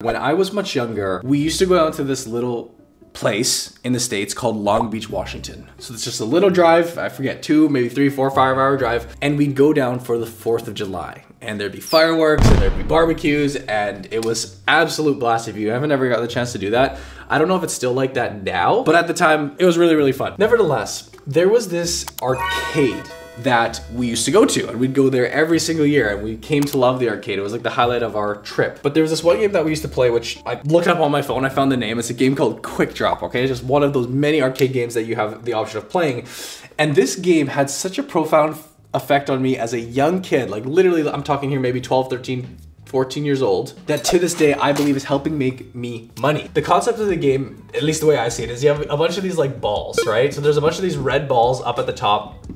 When I was much younger, we used to go out to this little place in the States called Long Beach, Washington. So it's just a little drive, I forget, two, maybe three, four, five hour drive. And we'd go down for the 4th of July. And there'd be fireworks and there'd be barbecues and it was absolute blast. If you haven't ever got the chance to do that, I don't know if it's still like that now, but at the time it was really, really fun. Nevertheless, there was this arcade that we used to go to and we'd go there every single year and we came to love the arcade. It was like the highlight of our trip. But there was this one game that we used to play which I looked up on my phone, I found the name. It's a game called Quick Drop, okay? It's just one of those many arcade games that you have the option of playing. And this game had such a profound effect on me as a young kid. Like literally I'm talking here maybe 12, 13, 14 years old, that to this day I believe is helping make me money. The concept of the game, at least the way I see it, is you have a bunch of these like balls, right? So there's a bunch of these red balls up at the top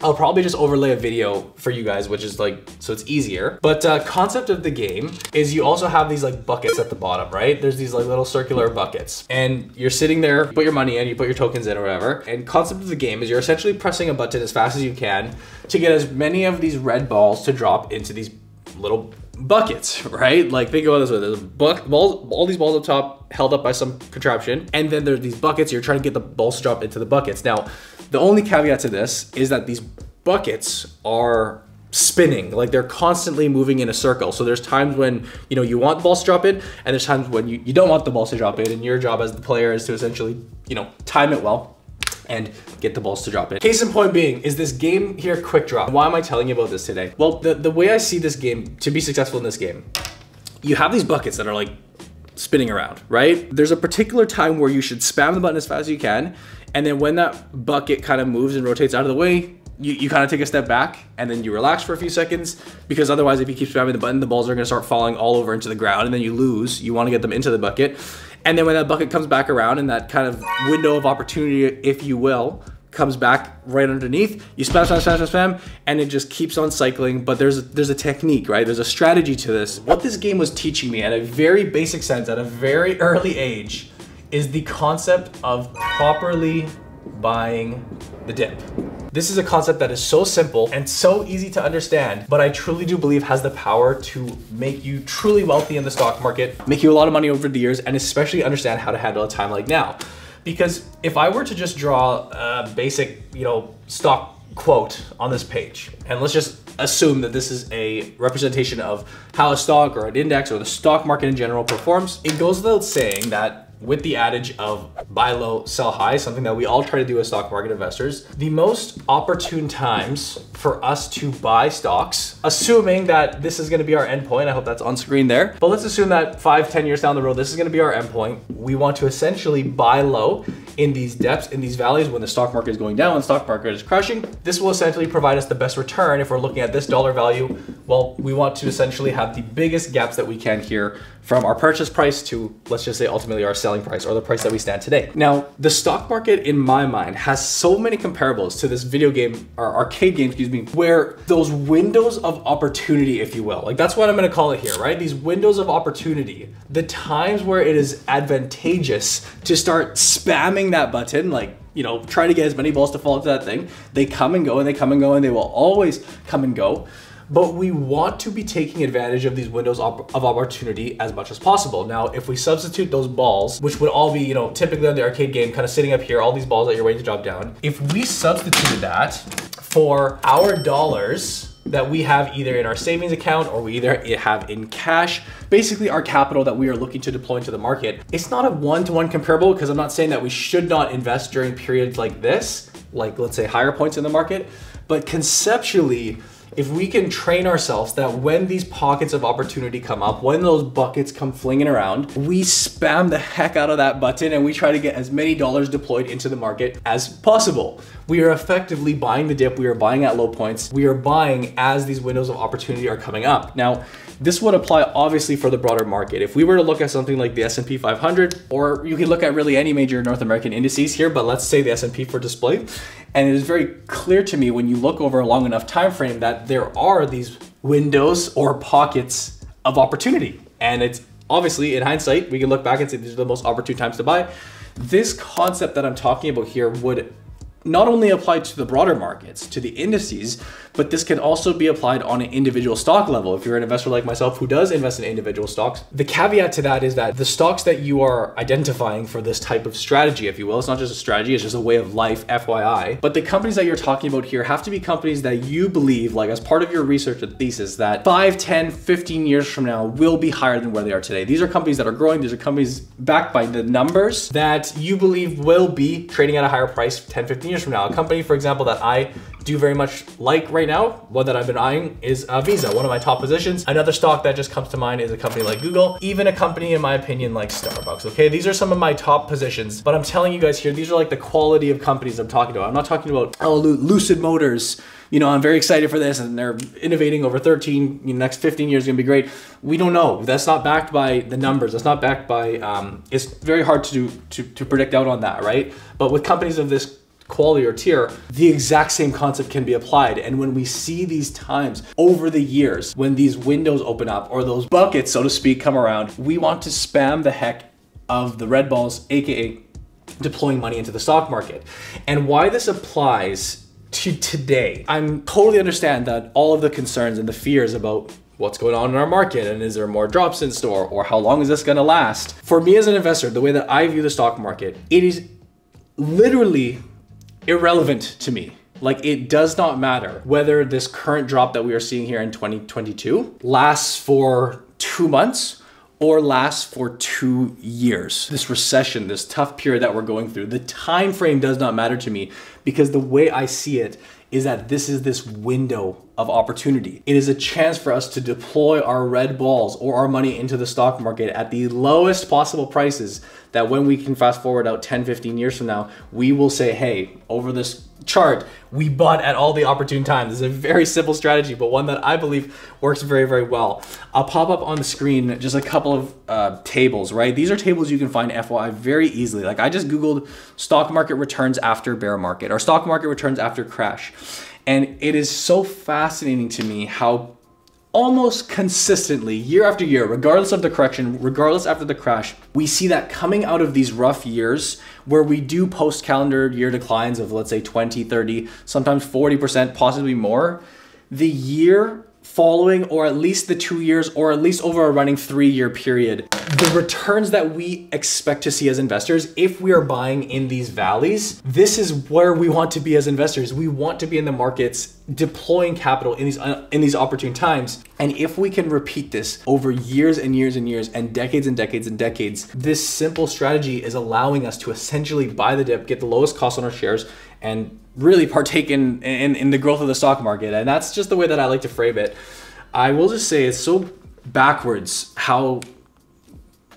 I'll probably just overlay a video for you guys, which is like, so it's easier. But uh, concept of the game is you also have these like buckets at the bottom, right? There's these like little circular buckets and you're sitting there, put your money in, you put your tokens in or whatever. And concept of the game is you're essentially pressing a button as fast as you can to get as many of these red balls to drop into these little buckets, right? Like think about this way, there's buck, balls, all these balls up top held up by some contraption. And then there's these buckets, you're trying to get the balls to drop into the buckets. Now, the only caveat to this is that these buckets are spinning like they're constantly moving in a circle so there's times when you know you want the balls to drop in and there's times when you, you don't want the balls to drop in and your job as the player is to essentially you know time it well and get the balls to drop in. Case in point being is this game here quick drop. Why am I telling you about this today? Well, the, the way I see this game to be successful in this game, you have these buckets that are like spinning around, right? There's a particular time where you should spam the button as fast as you can. And then when that bucket kind of moves and rotates out of the way, you, you kind of take a step back and then you relax for a few seconds because otherwise if you keep spamming the button, the balls are to start falling all over into the ground and then you lose. You want to get them into the bucket. And then when that bucket comes back around and that kind of window of opportunity, if you will, comes back right underneath. You spam, spam, spam, spam, spam, and it just keeps on cycling. But there's there's a technique, right? There's a strategy to this. What this game was teaching me at a very basic sense, at a very early age, is the concept of properly buying the dip. This is a concept that is so simple and so easy to understand, but I truly do believe has the power to make you truly wealthy in the stock market, make you a lot of money over the years, and especially understand how to handle a time like now. Because if I were to just draw a basic, you know, stock quote on this page, and let's just assume that this is a representation of how a stock or an index or the stock market in general performs, it goes without saying that with the adage of buy low, sell high, something that we all try to do as stock market investors, the most opportune times for us to buy stocks, assuming that this is gonna be our endpoint, I hope that's on screen there, but let's assume that five, ten years down the road, this is gonna be our endpoint. We want to essentially buy low in these depths, in these valleys when the stock market is going down and stock market is crashing. This will essentially provide us the best return if we're looking at this dollar value. Well, we want to essentially have the biggest gaps that we can here from our purchase price to, let's just say ultimately our selling price or the price that we stand today. Now, the stock market in my mind has so many comparables to this video game or arcade game, excuse me, where those windows of opportunity, if you will, like that's what I'm gonna call it here, right? These windows of opportunity, the times where it is advantageous to start spamming that button, like you know, try to get as many balls to fall into that thing. They come and go and they come and go and they will always come and go but we want to be taking advantage of these windows of opportunity as much as possible. Now, if we substitute those balls, which would all be, you know, typically on the arcade game, kind of sitting up here, all these balls that you're waiting to drop down, if we substituted that for our dollars that we have either in our savings account or we either have in cash, basically our capital that we are looking to deploy into the market. It's not a one-to-one -one comparable because I'm not saying that we should not invest during periods like this, like let's say higher points in the market, but conceptually, if we can train ourselves that when these pockets of opportunity come up, when those buckets come flinging around, we spam the heck out of that button and we try to get as many dollars deployed into the market as possible. We are effectively buying the dip, we are buying at low points, we are buying as these windows of opportunity are coming up. Now, this would apply obviously for the broader market. If we were to look at something like the S&P 500, or you can look at really any major North American indices here, but let's say the S&P for display, and it is very clear to me when you look over a long enough time frame that there are these windows or pockets of opportunity. And it's obviously in hindsight, we can look back and say these are the most opportune times to buy. This concept that I'm talking about here would not only apply to the broader markets, to the indices, but this can also be applied on an individual stock level. If you're an investor like myself who does invest in individual stocks, the caveat to that is that the stocks that you are identifying for this type of strategy, if you will, it's not just a strategy, it's just a way of life, FYI. But the companies that you're talking about here have to be companies that you believe, like as part of your research and thesis, that 5, 10, 15 years from now will be higher than where they are today. These are companies that are growing, these are companies backed by the numbers that you believe will be trading at a higher price 10, 15 years from now. A company, for example, that I do very much like right now, one that I've been eyeing is uh, Visa, one of my top positions. Another stock that just comes to mind is a company like Google, even a company, in my opinion, like Starbucks, okay? These are some of my top positions, but I'm telling you guys here, these are like the quality of companies I'm talking about. I'm not talking about oh, Lucid Motors, you know, I'm very excited for this and they're innovating over 13, you know, next 15 years is gonna be great. We don't know. That's not backed by the numbers. That's not backed by, um, it's very hard to do, to, to predict out on that, right? But with companies of this quality or tier, the exact same concept can be applied. And when we see these times over the years, when these windows open up or those buckets, so to speak, come around, we want to spam the heck of the red balls, AKA deploying money into the stock market. And why this applies to today, I'm totally understand that all of the concerns and the fears about what's going on in our market and is there more drops in store or how long is this going to last for me as an investor the way that i view the stock market it is literally irrelevant to me. Like it does not matter whether this current drop that we are seeing here in 2022 lasts for two months or lasts for two years. This recession, this tough period that we're going through, the time frame does not matter to me because the way I see it is that this is this window of opportunity. It is a chance for us to deploy our red balls or our money into the stock market at the lowest possible prices that when we can fast forward out 10, 15 years from now, we will say, hey, over this chart, we bought at all the opportune times. It's a very simple strategy, but one that I believe works very, very well. I'll pop up on the screen just a couple of uh, tables, right? These are tables you can find FYI very easily. Like I just Googled stock market returns after bear market or stock market returns after crash. And it is so fascinating to me how almost consistently, year after year, regardless of the correction, regardless after the crash, we see that coming out of these rough years where we do post calendar year declines of let's say 20, 30, sometimes 40%, possibly more, the year following or at least the two years or at least over a running three year period. The returns that we expect to see as investors if we are buying in these valleys this is where we want to be as investors. We want to be in the markets deploying capital in these uh, in these opportune times. And if we can repeat this over years and years and years and decades and decades and decades this simple strategy is allowing us to essentially buy the dip get the lowest cost on our shares and really partake in, in, in the growth of the stock market. And that's just the way that I like to frame it. I will just say it's so backwards how,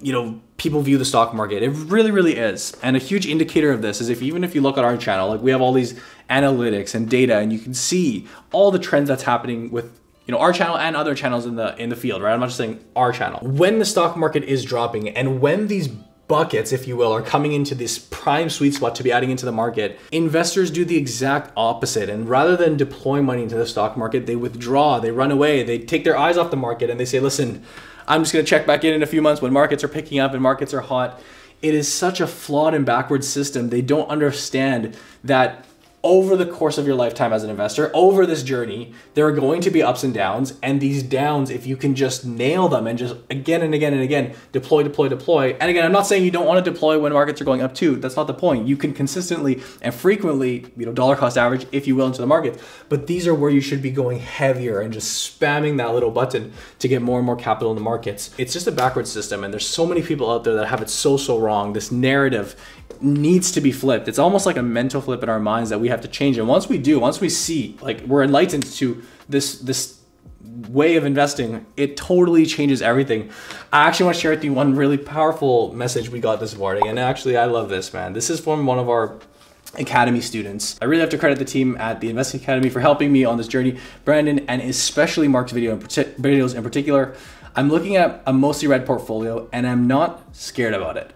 you know, people view the stock market. It really, really is. And a huge indicator of this is if even if you look at our channel, like we have all these analytics and data and you can see all the trends that's happening with you know our channel and other channels in the in the field right i'm not just saying our channel when the stock market is dropping and when these buckets, if you will, are coming into this prime sweet spot to be adding into the market, investors do the exact opposite. And rather than deploy money into the stock market, they withdraw, they run away, they take their eyes off the market and they say, listen, I'm just going to check back in in a few months when markets are picking up and markets are hot. It is such a flawed and backward system. They don't understand that over the course of your lifetime as an investor, over this journey, there are going to be ups and downs. And these downs, if you can just nail them and just again and again and again deploy, deploy, deploy. And again, I'm not saying you don't want to deploy when markets are going up too. That's not the point. You can consistently and frequently, you know, dollar cost average, if you will, into the market. But these are where you should be going heavier and just spamming that little button to get more and more capital in the markets. It's just a backward system. And there's so many people out there that have it so, so wrong. This narrative needs to be flipped. It's almost like a mental flip in our minds that we have to change. And once we do, once we see, like we're enlightened to this this way of investing, it totally changes everything. I actually want to share with you one really powerful message we got this morning. And actually, I love this, man. This is from one of our Academy students. I really have to credit the team at the Investing Academy for helping me on this journey. Brandon and especially Mark's video in videos in particular. I'm looking at a mostly red portfolio and I'm not scared about it.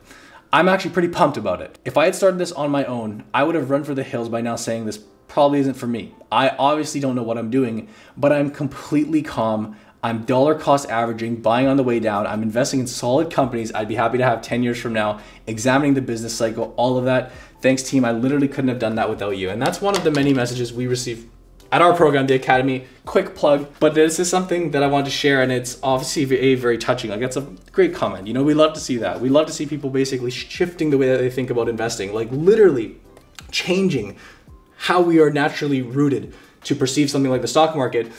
I'm actually pretty pumped about it. If I had started this on my own, I would have run for the hills by now saying this probably isn't for me. I obviously don't know what I'm doing, but I'm completely calm. I'm dollar cost averaging, buying on the way down. I'm investing in solid companies. I'd be happy to have 10 years from now, examining the business cycle, all of that. Thanks, team. I literally couldn't have done that without you. And that's one of the many messages we receive at our program, the Academy. Quick plug, but this is something that I want to share, and it's obviously very, very touching. Like, that's a great comment. You know, we love to see that. We love to see people basically shifting the way that they think about investing, like, literally changing how we are naturally rooted to perceive something like the stock market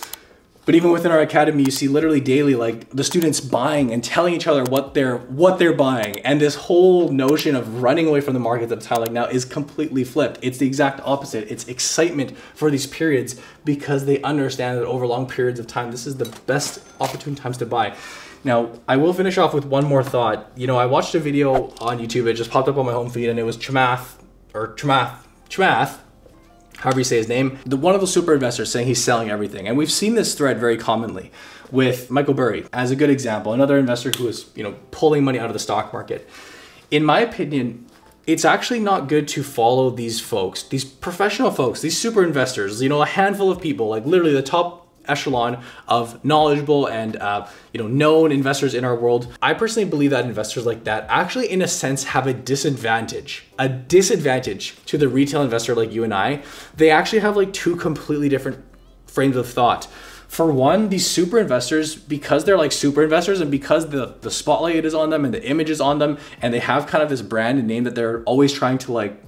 but even within our academy, you see literally daily like the students buying and telling each other what they're what they're buying. And this whole notion of running away from the market at a time like now is completely flipped. It's the exact opposite. It's excitement for these periods because they understand that over long periods of time, this is the best opportune times to buy. Now, I will finish off with one more thought. You know, I watched a video on YouTube, it just popped up on my home feed, and it was Chamath, or Chamath, Chamath, however you say his name, the one of the super investors saying he's selling everything. And we've seen this thread very commonly with Michael Burry as a good example, another investor who is, you know, pulling money out of the stock market. In my opinion, it's actually not good to follow these folks, these professional folks, these super investors, you know, a handful of people, like literally the top echelon of knowledgeable and uh, you know known investors in our world. I personally believe that investors like that actually, in a sense, have a disadvantage. A disadvantage to the retail investor like you and I. They actually have like two completely different frames of thought. For one, these super investors, because they're like super investors and because the, the spotlight is on them and the image is on them, and they have kind of this brand and name that they're always trying to like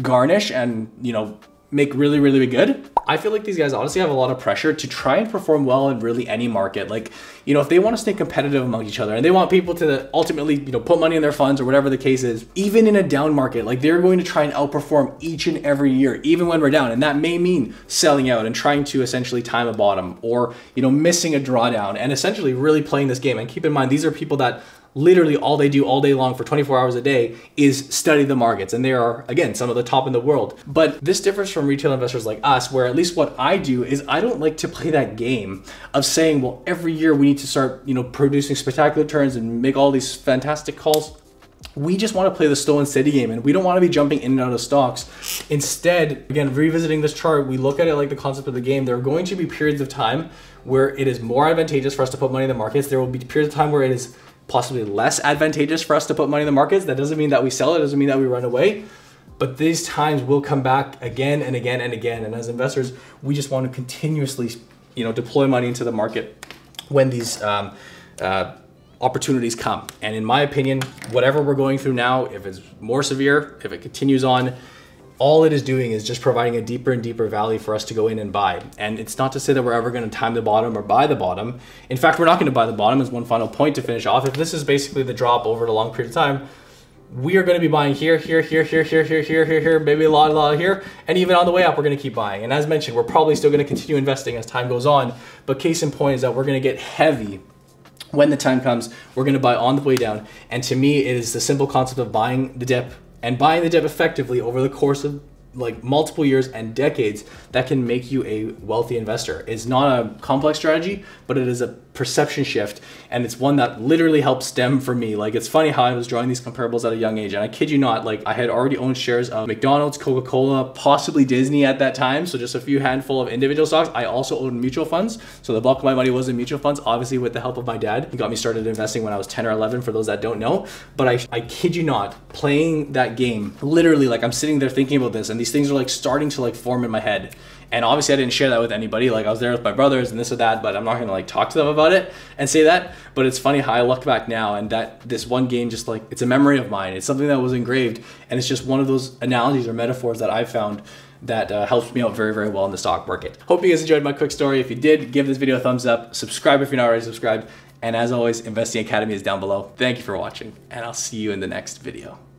garnish and you know make really, really good. I feel like these guys honestly have a lot of pressure to try and perform well in really any market. Like, you know, if they want to stay competitive among each other and they want people to ultimately, you know, put money in their funds or whatever the case is, even in a down market, like they're going to try and outperform each and every year, even when we're down. And that may mean selling out and trying to essentially time a bottom or, you know, missing a drawdown and essentially really playing this game. And keep in mind, these are people that literally all they do all day long for 24 hours a day is study the markets and they are again some of the top in the world but this differs from retail investors like us where at least what i do is i don't like to play that game of saying well every year we need to start you know producing spectacular turns and make all these fantastic calls we just want to play the slow and steady game and we don't want to be jumping in and out of stocks. Instead, again, revisiting this chart, we look at it like the concept of the game. There are going to be periods of time where it is more advantageous for us to put money in the markets. There will be periods of time where it is possibly less advantageous for us to put money in the markets. That doesn't mean that we sell it, doesn't mean that we run away. But these times will come back again and again and again. And as investors, we just want to continuously, you know, deploy money into the market when these um, uh, opportunities come. And in my opinion, whatever we're going through now, if it's more severe, if it continues on, all it is doing is just providing a deeper and deeper valley for us to go in and buy. And it's not to say that we're ever going to time the bottom or buy the bottom. In fact, we're not going to buy the bottom as one final point to finish off. If this is basically the drop over a long period of time, we are going to be buying here, here, here, here, here, here, here, here, here, maybe a lot, a lot here. And even on the way up, we're going to keep buying. And as mentioned, we're probably still going to continue investing as time goes on. But case in point is that we're going to get heavy when the time comes. We're going to buy on the way down. And to me, it is the simple concept of buying the dip and buying the debt effectively over the course of like multiple years and decades that can make you a wealthy investor. It's not a complex strategy, but it is a perception shift and it's one that literally helped stem for me. Like it's funny how i was drawing these comparables at a young age and i kid you not like i had already owned shares of mcdonald's coca-cola possibly disney at that time so just a few handful of individual stocks. I also owned mutual funds so the bulk of my money was in mutual funds obviously with the help of my dad. He got me started investing when i was 10 or 11 for those that don't know but i, I kid you not playing that game literally like i'm sitting there thinking about this and these things are like starting to like form in my head and obviously, I didn't share that with anybody. Like I was there with my brothers and this or that, but I'm not gonna like talk to them about it and say that. But it's funny how I look back now and that this one game just like it's a memory of mine. It's something that was engraved, and it's just one of those analogies or metaphors that I found that uh, helps me out very, very well in the stock market. Hope you guys enjoyed my quick story. If you did, give this video a thumbs up. Subscribe if you're not already subscribed. And as always, Investing Academy is down below. Thank you for watching, and I'll see you in the next video.